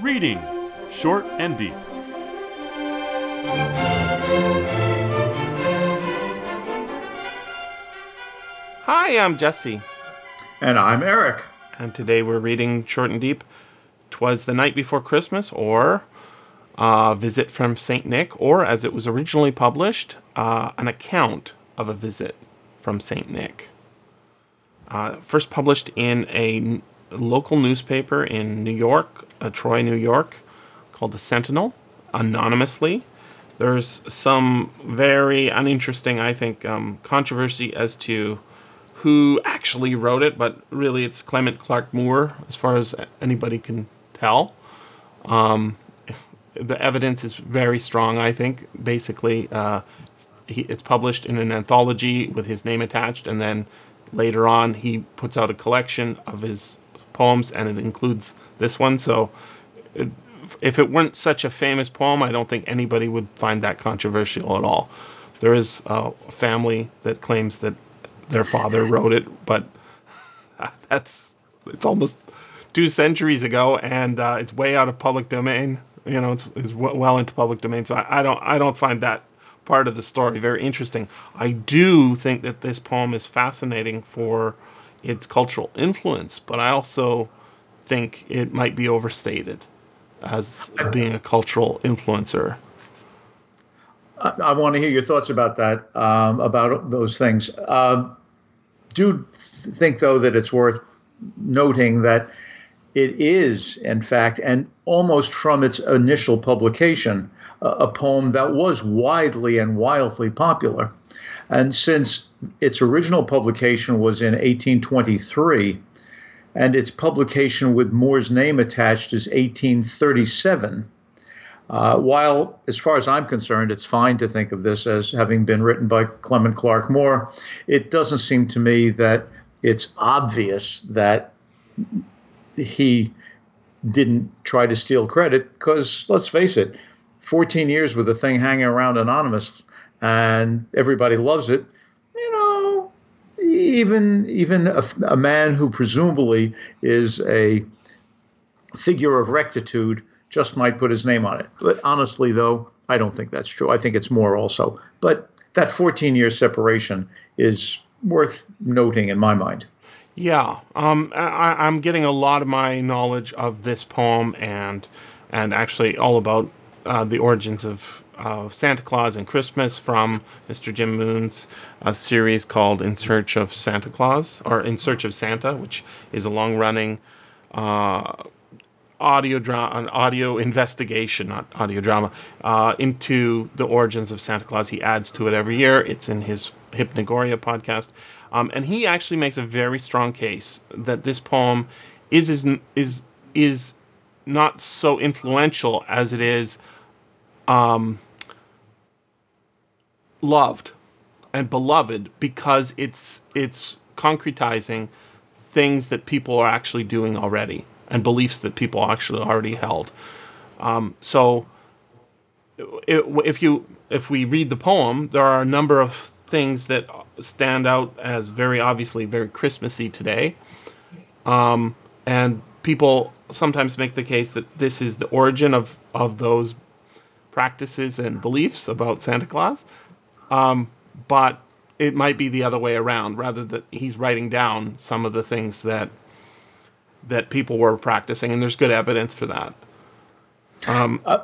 Reading Short and Deep. Hi, I'm Jesse, And I'm Eric. and today we're reading Short and Deep. Twas the Night Before Christmas, or uh, Visit from St. Nick, or as it was originally published, uh, an account of a visit from St. Nick. Uh, first published in a n- local newspaper in New York, uh, Troy, New York, called the Sentinel, anonymously. There's some very uninteresting, I think, um, controversy as to who actually wrote it, but really it's Clement Clarke Moore, as far as anybody can tell. Um, the evidence is very strong, I think. Basically, uh, he, it's published in an anthology with his name attached, and then later on he puts out a collection of his poems, and it includes this one. So, it, if it weren't such a famous poem, I don't think anybody would find that controversial at all. There is a family that claims that their father wrote it, but that's it's almost two centuries ago, and uh, it's way out of public domain. You know, it's, it's well into public domain, so I, I don't I don't find that part of the story very interesting. I do think that this poem is fascinating for its cultural influence, but I also think it might be overstated as being a cultural influencer. I, I want to hear your thoughts about that, um, about those things. Uh, do think, though, that it's worth noting that it is, in fact, and almost from its initial publication, a, a poem that was widely and wildly popular. And since its original publication was in 1823, and its publication with Moore's name attached is 1837. Uh, while, as far as I'm concerned, it's fine to think of this as having been written by Clement Clarke Moore, it doesn't seem to me that it's obvious that he didn't try to steal credit because, let's face it, 14 years with the thing hanging around anonymous and everybody loves it, you know, even even a, a man who presumably is a figure of rectitude just might put his name on it. But honestly, though, I don't think that's true. I think it's more also. But that 14 year separation is worth noting in my mind. Yeah, um, I, I'm getting a lot of my knowledge of this poem and and actually all about uh, the origins of uh, Santa Claus and Christmas from Mr. Jim Moon's uh, series called In Search of Santa Claus or In Search of Santa, which is a long-running uh, audio drama, an audio investigation, not audio drama, uh, into the origins of Santa Claus. He adds to it every year. It's in his Hypnogoria podcast, um, and he actually makes a very strong case that this poem is is is is not so influential as it is um, loved and beloved because it's it's concretizing things that people are actually doing already and beliefs that people actually already held. Um, so if you if we read the poem, there are a number of things that stand out as very obviously very Christmassy today, um, and people sometimes make the case that this is the origin of of those practices and beliefs about Santa Claus. Um, but it might be the other way around, rather that he's writing down some of the things that that people were practicing, and there's good evidence for that. Um, Uh,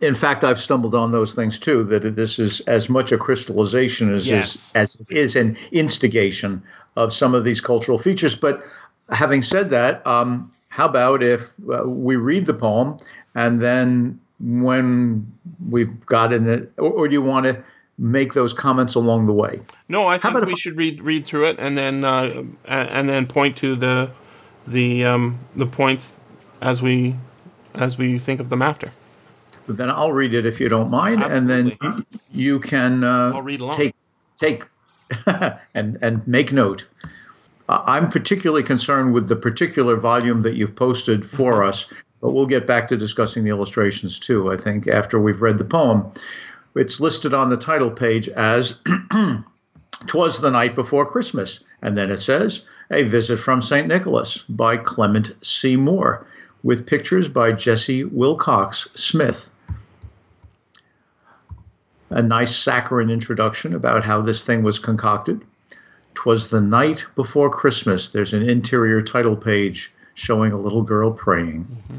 in fact, I've stumbled on those things too. That this is as much a crystallization as Yes. is, as it is an instigation of some of these cultural features. But having said that, um, how about if uh, we read the poem and then when we've gotten it, or, or do you want to make those comments along the way? no, I think we should read read through it and then uh, and then point to the the um, the points as we as we think of them after. Then I'll read it if you don't mind, and then you can uh, read take take and and make note. Uh, I'm particularly concerned with the particular volume that you've posted for Mm-hmm. us, but we'll get back to discussing the illustrations too. I think after we've read the poem, it's listed on the title page as "Twas the night before Christmas," and then it says "A visit from Saint Nicholas" by Clement C. Moore, with pictures by Jessie Willcox Smith. A nice saccharine introduction about how this thing was concocted. Twas the night before Christmas. There's an interior title page showing a little girl praying. Mm-hmm.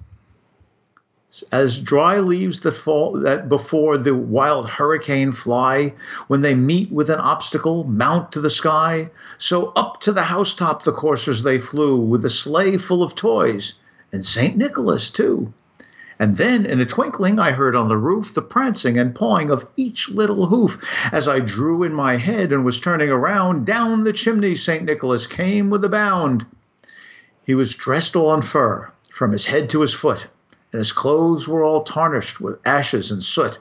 as dry leaves that fall that before the wild hurricane fly when they meet with an obstacle mount to the sky. So up to the housetop the coursers they flew with a sleigh full of toys and st nicholas too. And then in a twinkling i heard on the roof the prancing and pawing of each little hoof as i drew in my head and was turning around. Down the chimney st nicholas came with a bound. He was dressed all in fur from his head to his foot and his clothes were all tarnished with ashes and soot.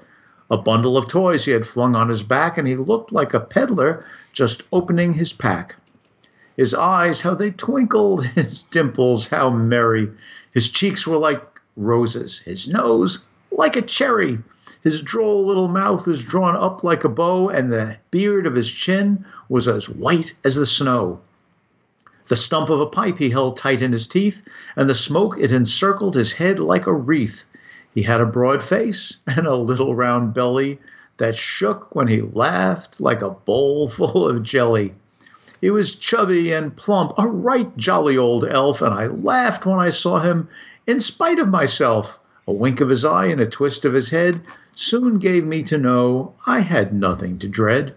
A bundle of toys he had flung on his back, and he looked like a peddler just opening his pack. His eyes, how they twinkled, his dimples, how merry. His cheeks were like roses, his nose like a cherry. His droll little mouth was drawn up like a bow, and the beard of his chin was as white as the snow. The stump of a pipe he held tight in his teeth, and the smoke it encircled his head like a wreath. He had a broad face and a little round belly that shook when he laughed like a bowl full of jelly. He was chubby and plump, a right jolly old elf, and I laughed when I saw him in spite of myself. A wink of his eye and a twist of his head soon gave me to know I had nothing to dread.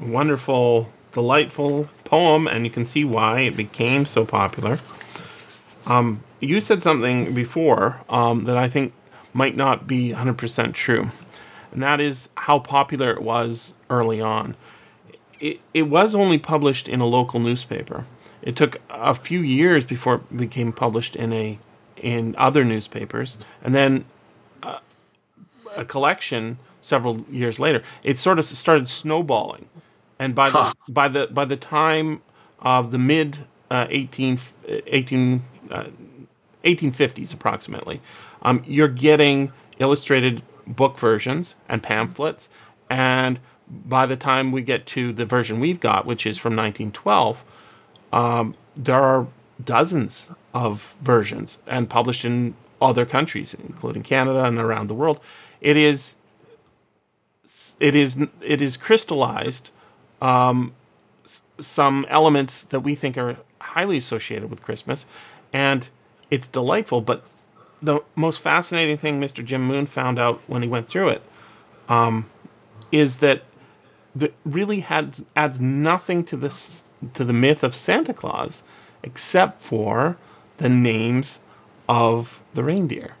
Wonderful, delightful poem, and you can see why it became so popular. Um, you said something before um, that I think might not be 100% true, and that is how popular it was early on. It, it was only published in a local newspaper. It took a few years before it became published in a in other newspapers, and then uh, a collection several years later. It sort of started snowballing and by huh. the by the by the time of the mid uh, 18, 18 uh, 1850s approximately, um, you're getting illustrated book versions and pamphlets, and by the time we get to the version we've got, which is from 1912, um, there are dozens of versions and published in other countries, including Canada and around the world. It is it is it is crystallized um, some elements that we think are highly associated with Christmas, and it's delightful. But the most fascinating thing Mr. Jim Moon found out when he went through it um, is that that really adds nothing to this to the myth of Santa Claus except for the names of the reindeer.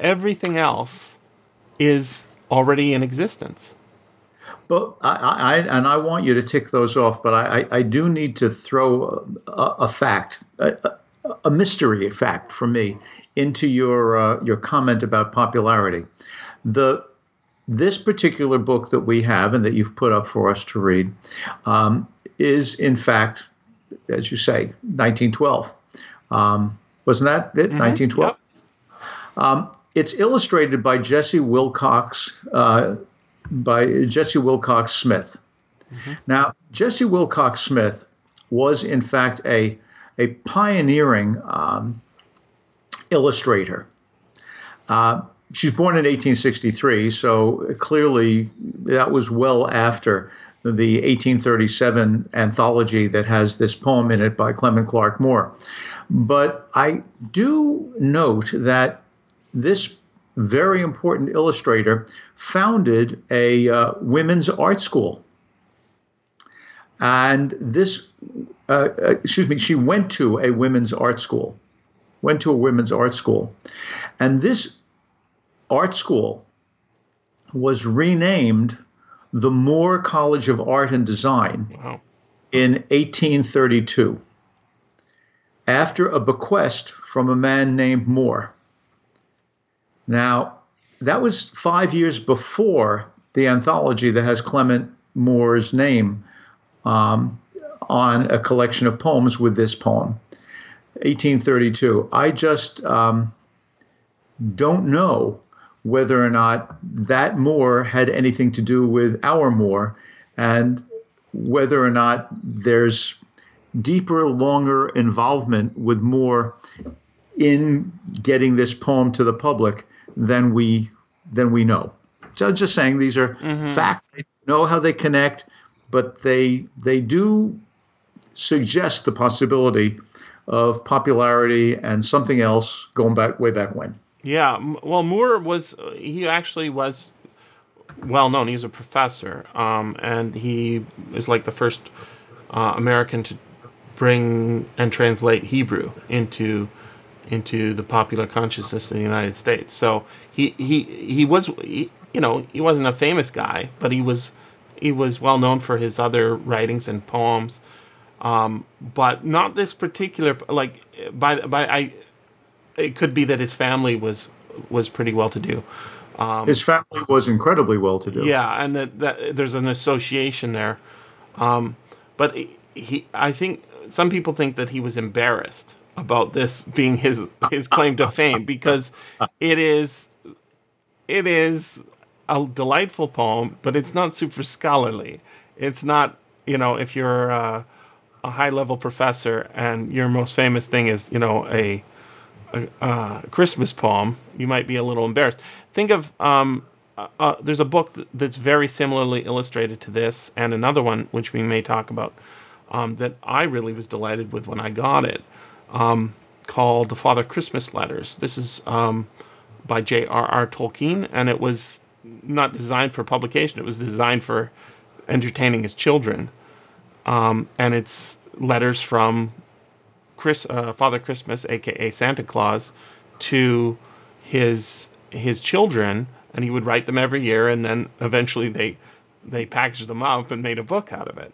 Everything else is already in existence. But I, I and I want you to tick those off, but I, I do need to throw a, a fact, a, a, mystery fact for me, into your uh, your comment about popularity. The this particular book that we have and that you've put up for us to read um, is, in fact, as you say, 1912. Um, wasn't that it? Mm-hmm. 1912. Yep. Um, it's illustrated by Jessie Willcox, uh, by Jessie Willcox Smith. Mm-hmm. Now, Jessie Willcox Smith was in fact a a pioneering um, illustrator. Uh, she's born in 1863, so clearly that was well after the 1837 anthology that has this poem in it by Clement Clarke Moore. But I do note that this very important illustrator founded a uh, women's art school. And this, uh, uh, excuse me, she went to a women's art school, went to a women's art school. And this art school was renamed the Moore College of Art and Design wow. in 1832 after a bequest from a man named Moore. Now, that was five years before the anthology that has Clement Moore's name um, on a collection of poems with this poem, 1832. I just um, don't know whether or not that Moore had anything to do with our Moore and whether or not there's deeper, longer involvement with Moore in getting this poem to the public than we than we know. So just saying these are mm-hmm. facts. I know how they connect, but they they do suggest the possibility of popularity and something else going back way back when. Yeah, well, Moore was he actually was well known. He was a professor, um, and he is like the first uh, American to bring and translate Hebrew into into the popular consciousness in the United States. So he he he was he, you know he wasn't a famous guy, but he was he was well known for his other writings and poems. Um, but not this particular like by by I it could be that his family was was pretty well to do. Um, his family was incredibly well to do. Yeah, and that, that there's an association there. Um, but he, I think some people think that he was embarrassed about this being his his claim to fame because it is it is a delightful poem, but it's not super scholarly. It's not you know if you're a, high level professor and your most famous thing is you know a, a, a Christmas poem, you might be a little embarrassed. Think of um, uh, uh, there's a book that's very similarly illustrated to this, and another one which we may talk about um, that I really was delighted with when I got it um, called The Father Christmas Letters. This is um, by J.R.R. Tolkien, and it was not designed for publication. It was designed for entertaining his children. Um, and it's letters from Chris, uh, Father Christmas, aka Santa Claus, to his his children, and he would write them every year, and then eventually they they packaged them up and made a book out of it.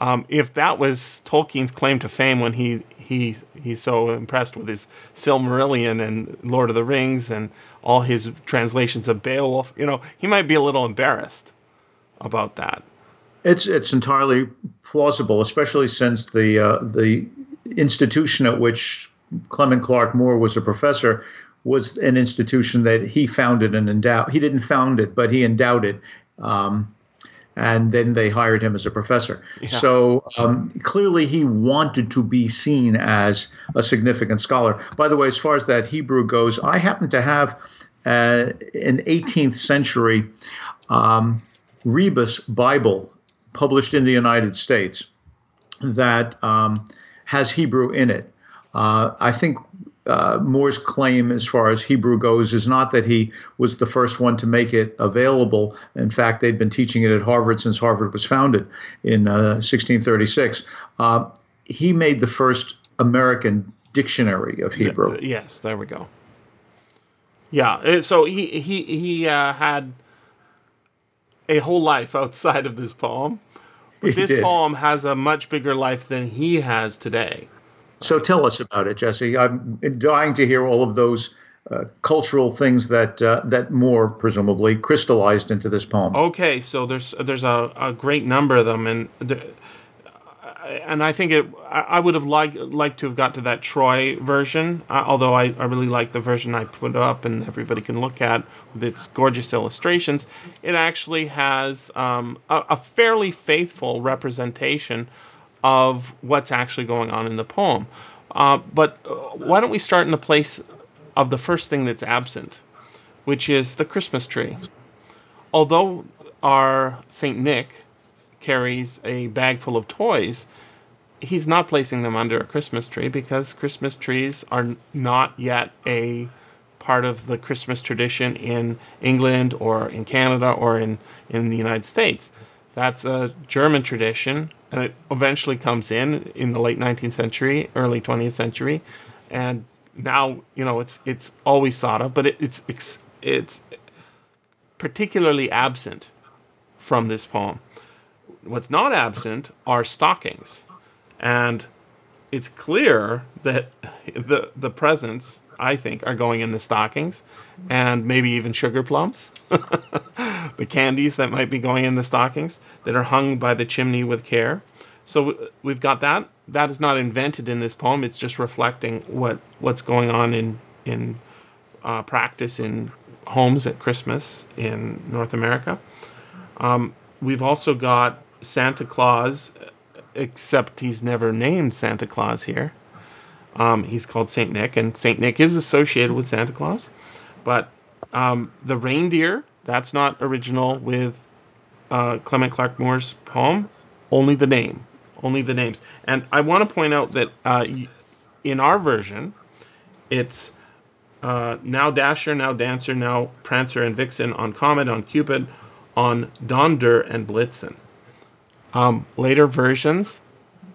Um, if that was Tolkien's claim to fame when he he he's so impressed with his Silmarillion and Lord of the Rings and all his translations of Beowulf, you know, he might be a little embarrassed about that. It's it's entirely plausible, especially since the uh, the institution at which Clement Clarke Moore was a professor was an institution that he founded and endowed. He didn't found it, but he endowed it. Um, and then they hired him as a professor. Yeah. So um, clearly, he wanted to be seen as a significant scholar. By the way, as far as that Hebrew goes, I happen to have uh, an 18th century um, Rebus Bible published in the United States that um, has Hebrew in it. Uh, I think uh, Moore's claim as far as Hebrew goes is not that he was the first one to make it available. In fact, they'd been teaching it at Harvard since Harvard was founded in uh, 1636. Uh, he made the first American dictionary of Hebrew. Yes, there we go. Yeah, uh, so he he he uh, had a whole life outside of this poem. But He this did. poem has a much bigger life than he has today. So tell us about it, Jesse. I'm dying to hear all of those uh, cultural things that uh, that Moore presumably crystallized into this poem. Okay, so there's there's a, a great number of them, and the, and I think it I I would have liked liked to have got to that Troy version, uh, although I, I really like the version I put up and everybody can look at with its gorgeous illustrations. It actually has um, a, a fairly faithful representation of what's actually going on in the poem. Uh, but uh, why don't we start in the place of the first thing that's absent, which is the Christmas tree although our Saint Nick carries a bag full of toys, he's not placing them under a Christmas tree because Christmas trees are not yet a part of the Christmas tradition in England or in Canada or in, in the United States. That's a German tradition, and it eventually comes in in the late 19th century, early 20th century, and now you know it's it's always thought of, but it, it's it's it's particularly absent from this poem. What's not absent are stockings, and it's clear that the the presents I think are going in the stockings, and maybe even sugar plums, the candies that might be going in the stockings that are hung by the chimney with care. So we've got that. That is not invented in this poem. It's just reflecting what what's going on in in uh, practice in homes at Christmas in North America. Um, we've also got Santa Claus, except he's never named Santa Claus here. Um, he's called Saint Nick, and Saint Nick is associated with Santa Claus. But um, the reindeer, that's not original with uh, Clement Clarke Moore's poem. Only the name, only the names. And I want to point out that uh, in our version, it's uh, now Dasher, now Dancer, now Prancer and Vixen, on Comet, on Cupid, on Donder and Blitzen. Um, later versions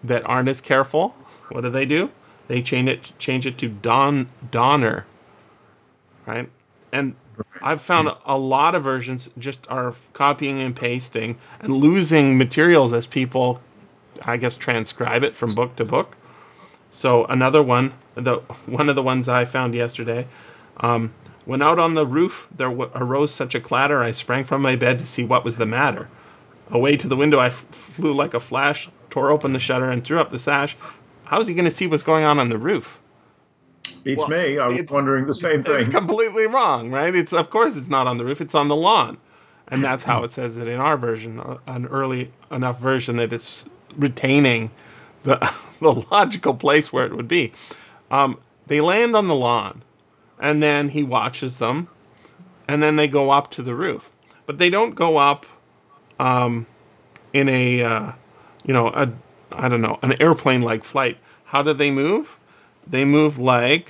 that aren't as careful, what do they do? They change it change it to Don Donner, right? And I've found a lot of versions just are copying and pasting and losing materials as people, I guess, transcribe it from book to book. So another one, the one of the ones I found yesterday, um, when out on the roof there w- arose such a clatter, I sprang from my bed to see what was the matter. Away to the window I f- flew like a flash, tore open the shutter, and threw up the sash. How's he going to see what's going on on the roof? Beats Well, me. I was it's- wondering the same It's thing. completely wrong, right? It's of course it's not on the roof; it's on the lawn, and that's how it says it in our version, uh, an early enough version that it's retaining the the logical place where it would be. Um, they land on the lawn, and then he watches them, and then they go up to the roof, but they don't go up um, in a uh, you know a I don't know an airplane like flight. How do they move? They move like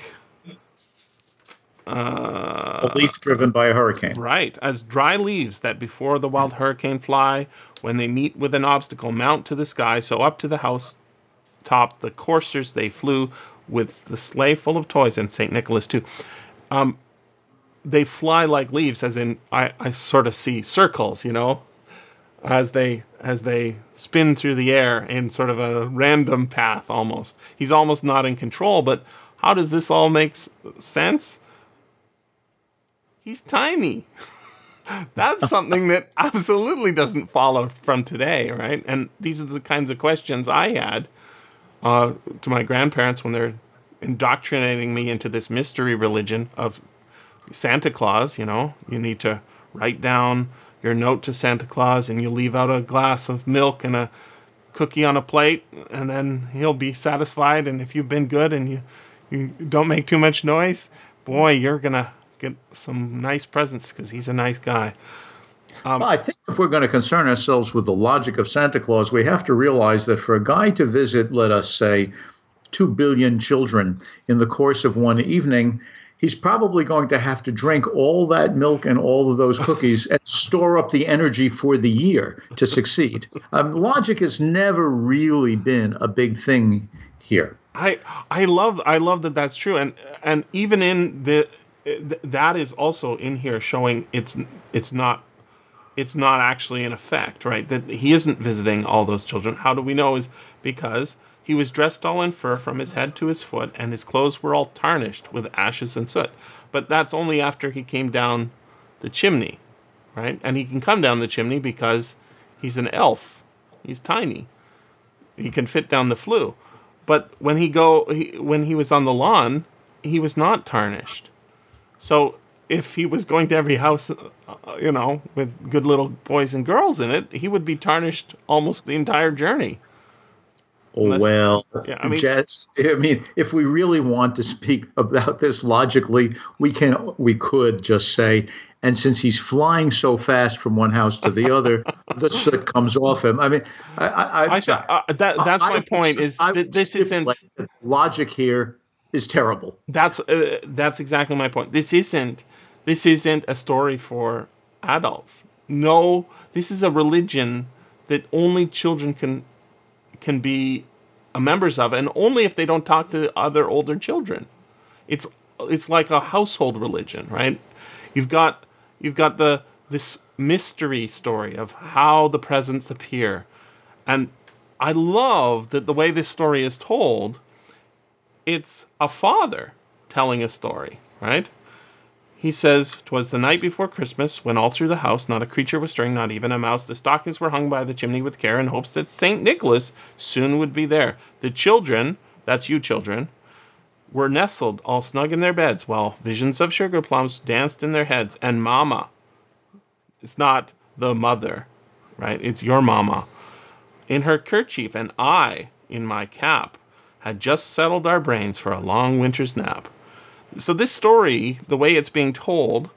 uh, a leaf driven by a hurricane. Right, as dry leaves that before the wild hurricane fly, when they meet with an obstacle, mount to the sky, so up to the house top the coursers they flew with the sleigh full of toys, and St. Nicholas too. Um, they fly like leaves, as in I, I sort of see circles, you know, as they as they spin through the air in sort of a random path almost. He's almost not in control, but how does this all make sense? He's tiny. That's something that absolutely doesn't follow from today, right? And these are the kinds of questions I had uh, to my grandparents when they're indoctrinating me into this mystery religion of Santa Claus. You know, you need to write down your note to Santa Claus and you leave out a glass of milk and a cookie on a plate, and then he'll be satisfied. And if you've been good and you, you don't make too much noise, boy, you're gonna get some nice presents because he's a nice guy. Um, Well, I think if we're going to concern ourselves with the logic of Santa Claus, we have to realize that for a guy to visit, let us say, two billion children in the course of one evening, he's probably going to have to drink all that milk and all of those cookies and store up the energy for the year to succeed. Um, logic has never really been a big thing here. I I love I love that that's true, and and even in the that is also in here showing it's it's not it's not actually in effect, right? That he isn't visiting all those children. How do we know? Is because he was dressed all in fur from his head to his foot, and his clothes were all tarnished with ashes and soot. But that's only after he came down the chimney, right? And he can come down the chimney because he's an elf. He's tiny. He can fit down the flue. But when he go he, when he was on the lawn, he was not tarnished. So if he was going to every house, uh, you know, with good little boys and girls in it, he would be tarnished almost the entire journey. Oh, Unless- well, Yeah, I mean- Jess, I mean, if we really want to speak about this logically, we can, we could just say, and since he's flying so fast from one house to the other, the soot comes off him. I mean, I, I, I uh, that that's my point. Is that this isn't that logic here is terrible. that's uh, that's exactly my point. This isn't this isn't a story for adults. No, this is a religion that only children can can be members of, and only if they don't talk to other older children. It's it's like a household religion, right? You've got you've got the this mystery story of how the presents appear, and I love that the way this story is told it's a father telling a story, right? He says, "'Twas the night before Christmas, when all through the house not a creature was stirring, not even a mouse. The stockings were hung by the chimney with care, in hopes that Saint Nicholas soon would be there. The children, that's you children, were nestled all snug in their beds, while visions of sugar plums danced in their heads. And Mama, it's not the mother, right? It's your Mama, in her kerchief, and I in my cap." had just settled our brains for a long winter's nap. So this story, the way it's being told,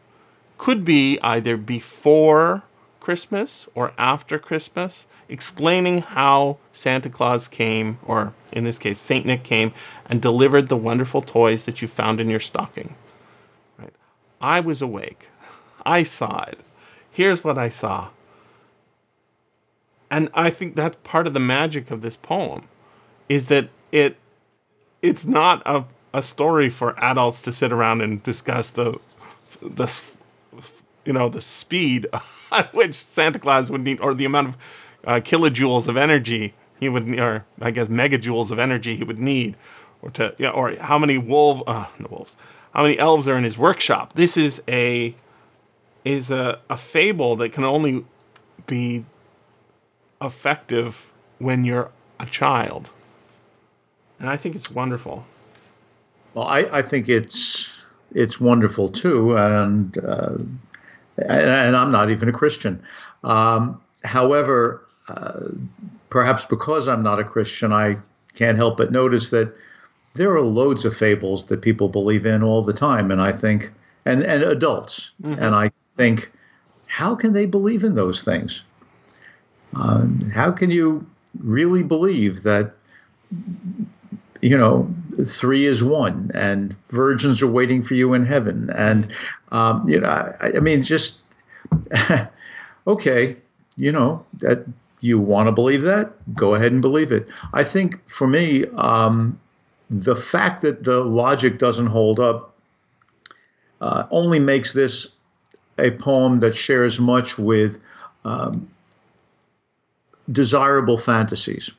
could be either before Christmas or after Christmas, explaining how Santa Claus came, or in this case, Saint Nick came and delivered the wonderful toys that you found in your stocking. Right? I was awake. I saw it. Here's what I saw. And I think that's part of the magic of this poem is that it it's not a, a story for adults to sit around and discuss the the you know the speed at which Santa Claus would need or the amount of uh, kilojoules of energy he would or I guess megajoules of energy he would need or to yeah, or how many wolf uh, no wolves how many elves are in his workshop this is a is a, a fable that can only be effective when you're a child and I think it's wonderful. Well, I, I think it's it's wonderful too, and uh, and, and I'm not even a Christian. Um, however, uh, perhaps because I'm not a Christian, I can't help but notice that there are loads of fables that people believe in all the time, and I think and and adults, Mhm. and I think, how can they believe in those things? Um, how can you really believe that you know, three is one, and virgins are waiting for you in heaven, and um, you know, I, I mean, just okay, you know that you want to believe that, go ahead and believe it. I think for me, um, the fact that the logic doesn't hold up uh, only makes this a poem that shares much with um, desirable fantasies.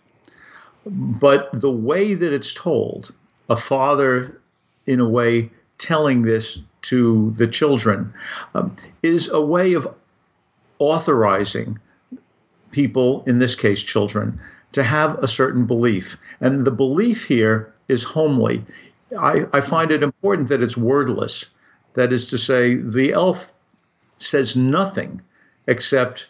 But the way that it's told, a father, in a way, telling this to the children, um, is a way of authorizing people, in this case, children, to have a certain belief. And the belief here is homely. I, I find it important that it's wordless. That is to say, the elf says nothing except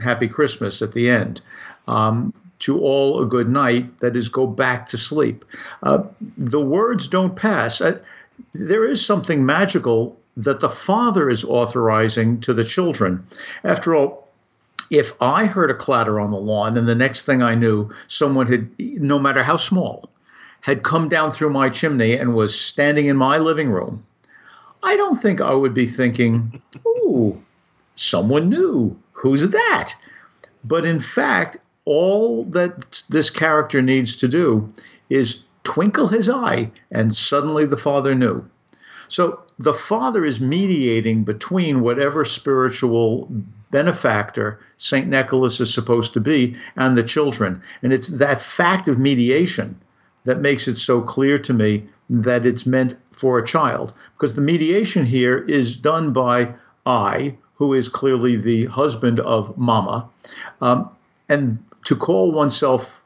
Happy Christmas at the end. Um, to all a good night, that is, go back to sleep. Uh, the words don't pass. Uh, there is something magical that the father is authorizing to the children. After all, if I heard a clatter on the lawn and the next thing I knew, someone had, no matter how small, had come down through my chimney and was standing in my living room, I don't think I would be thinking, ooh, someone new. Who's that? But in fact, all that this character needs to do is twinkle his eye, and suddenly the father knew. So the father is mediating between whatever spiritual benefactor St. Nicholas is supposed to be and the children. And it's that fact of mediation that makes it so clear to me that it's meant for a child. Because the mediation here is done by I, who is clearly the husband of Mama. Um, and to call oneself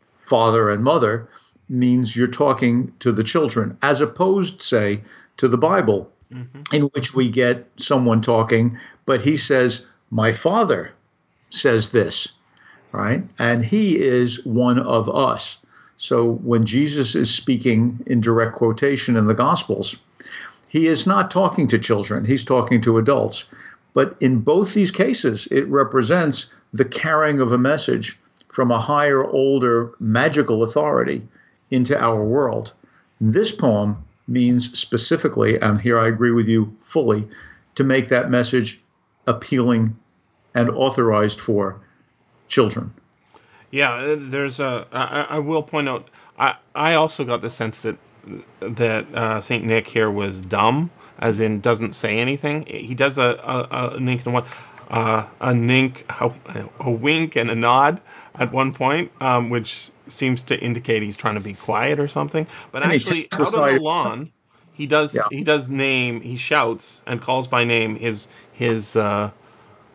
father and mother means you're talking to the children, as opposed, say, to the Bible, mm-hmm. in which we get someone talking, but he says, My father says this, right? And he is one of us. So when Jesus is speaking in direct quotation in the Gospels, he is not talking to children, he's talking to adults. But in both these cases, it represents the carrying of a message from a higher, older, magical authority into our world. This poem means specifically, and here I agree with you fully, to make that message appealing and authorized for children. Yeah, uh, there's a. I, I will point out. I I also got the sense that that uh, Saint Nick here was dumb, as in doesn't say anything. He does a a, a and one, uh, a nink, a, a, wink and a nod at one point, um, which seems to indicate he's trying to be quiet or something. But and actually, out on the lawn, he does yeah. he does name he shouts and calls by name his his uh,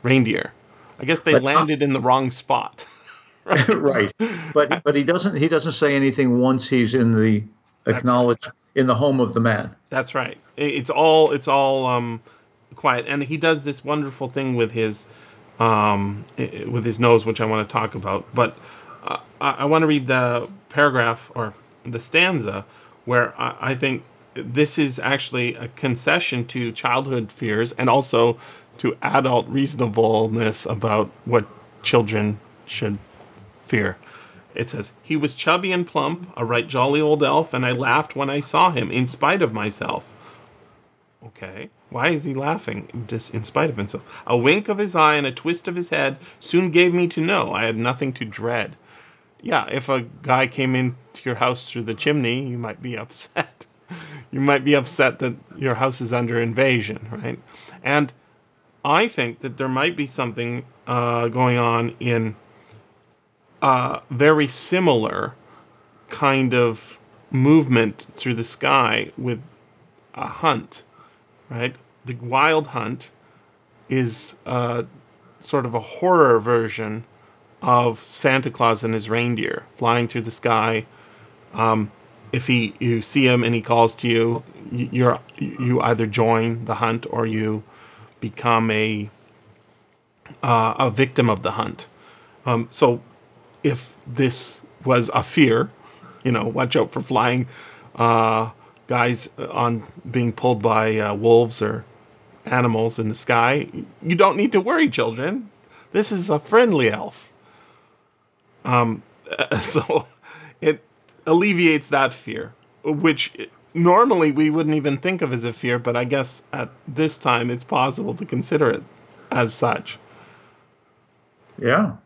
reindeer. I guess they but, landed uh, in the wrong spot. right. right. But but he doesn't he doesn't say anything once he's in the acknowledged in the home of the man. That's right. It's all it's all um, quiet, and he does this wonderful thing with his um, with his nose, which I want to talk about. But uh, I, want to read the paragraph or the stanza where I, I think this is actually a concession to childhood fears and also to adult reasonableness about what children should fear. It says, He was chubby and plump, a right jolly old elf, and I laughed when I saw him, in spite of myself. Okay, why is he laughing just in spite of himself? A wink of his eye and a twist of his head soon gave me to know I had nothing to dread. Yeah, if a guy came into your house through the chimney, you might be upset. you might be upset that your house is under invasion, right? And I think that there might be something uh, going on in a very similar kind of movement through the sky with a hunt, right? The wild hunt is uh, sort of a horror version of Santa Claus and his reindeer flying through the sky. Um, if he you see him and he calls to you, you're you either join the hunt or you become a uh, a victim of the hunt. Um, so if this was a fear, you know, watch out for flying uh, guys on being pulled by uh, wolves or animals in the sky. You don't need to worry, children. This is a friendly elf. Um, so it alleviates that fear, which normally we wouldn't even think of as a fear, but I guess at this time it's possible to consider it as such. Yeah,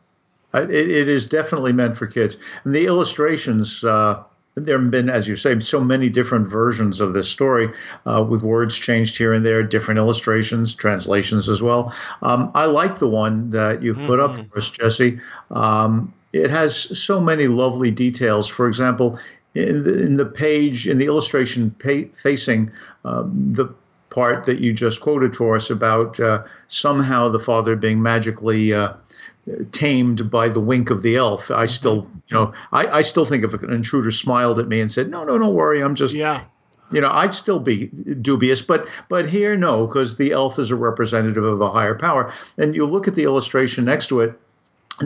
it, it is definitely meant for kids. And the illustrations, uh, there have been, as you say, so many different versions of this story uh, with words changed here and there, different illustrations, translations as well. Um, I like the one that you've put mm-hmm. up for us, Jesse. Um, it has so many lovely details. For example, in the, in the page, in the illustration pa- facing um, the part that you just quoted for us about uh, somehow the father being magically uh, tamed by the wink of the elf. I still, you know, I, I still think if an intruder smiled at me and said, "No, no, don't worry, I'm just." Yeah. You know, I'd still be dubious, but but here, no, because the elf is a representative of a higher power. And you look at the illustration next to it,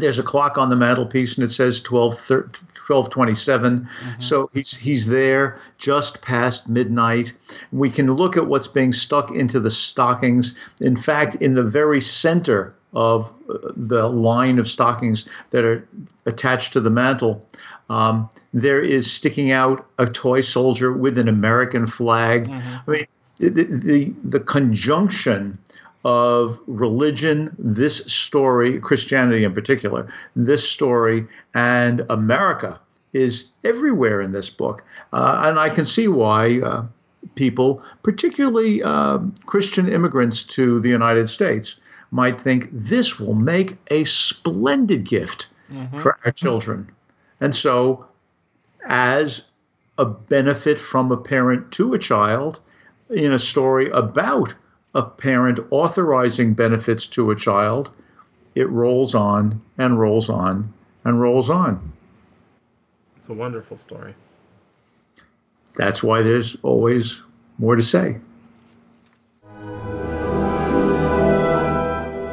there's a clock on the mantelpiece and it says 12 1227 mm-hmm. so he's he's there just past midnight we can look at what's being stuck into the stockings in fact in the very center of the line of stockings that are attached to the mantle um, there is sticking out a toy soldier with an american flag mm-hmm. i mean the, the, the conjunction of religion, this story, Christianity in particular, this story, and America is everywhere in this book. Uh, and I can see why uh, people, particularly uh, Christian immigrants to the United States, might think this will make a splendid gift mm-hmm. for our children. And so, as a benefit from a parent to a child, in a story about a parent authorizing benefits to a child, it rolls on and rolls on and rolls on. It's a wonderful story. That's why there's always more to say.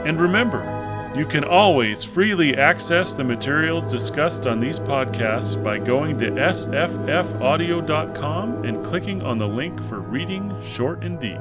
And remember, you can always freely access the materials discussed on these podcasts by going to sffaudio.com and clicking on the link for Reading Short and Deep.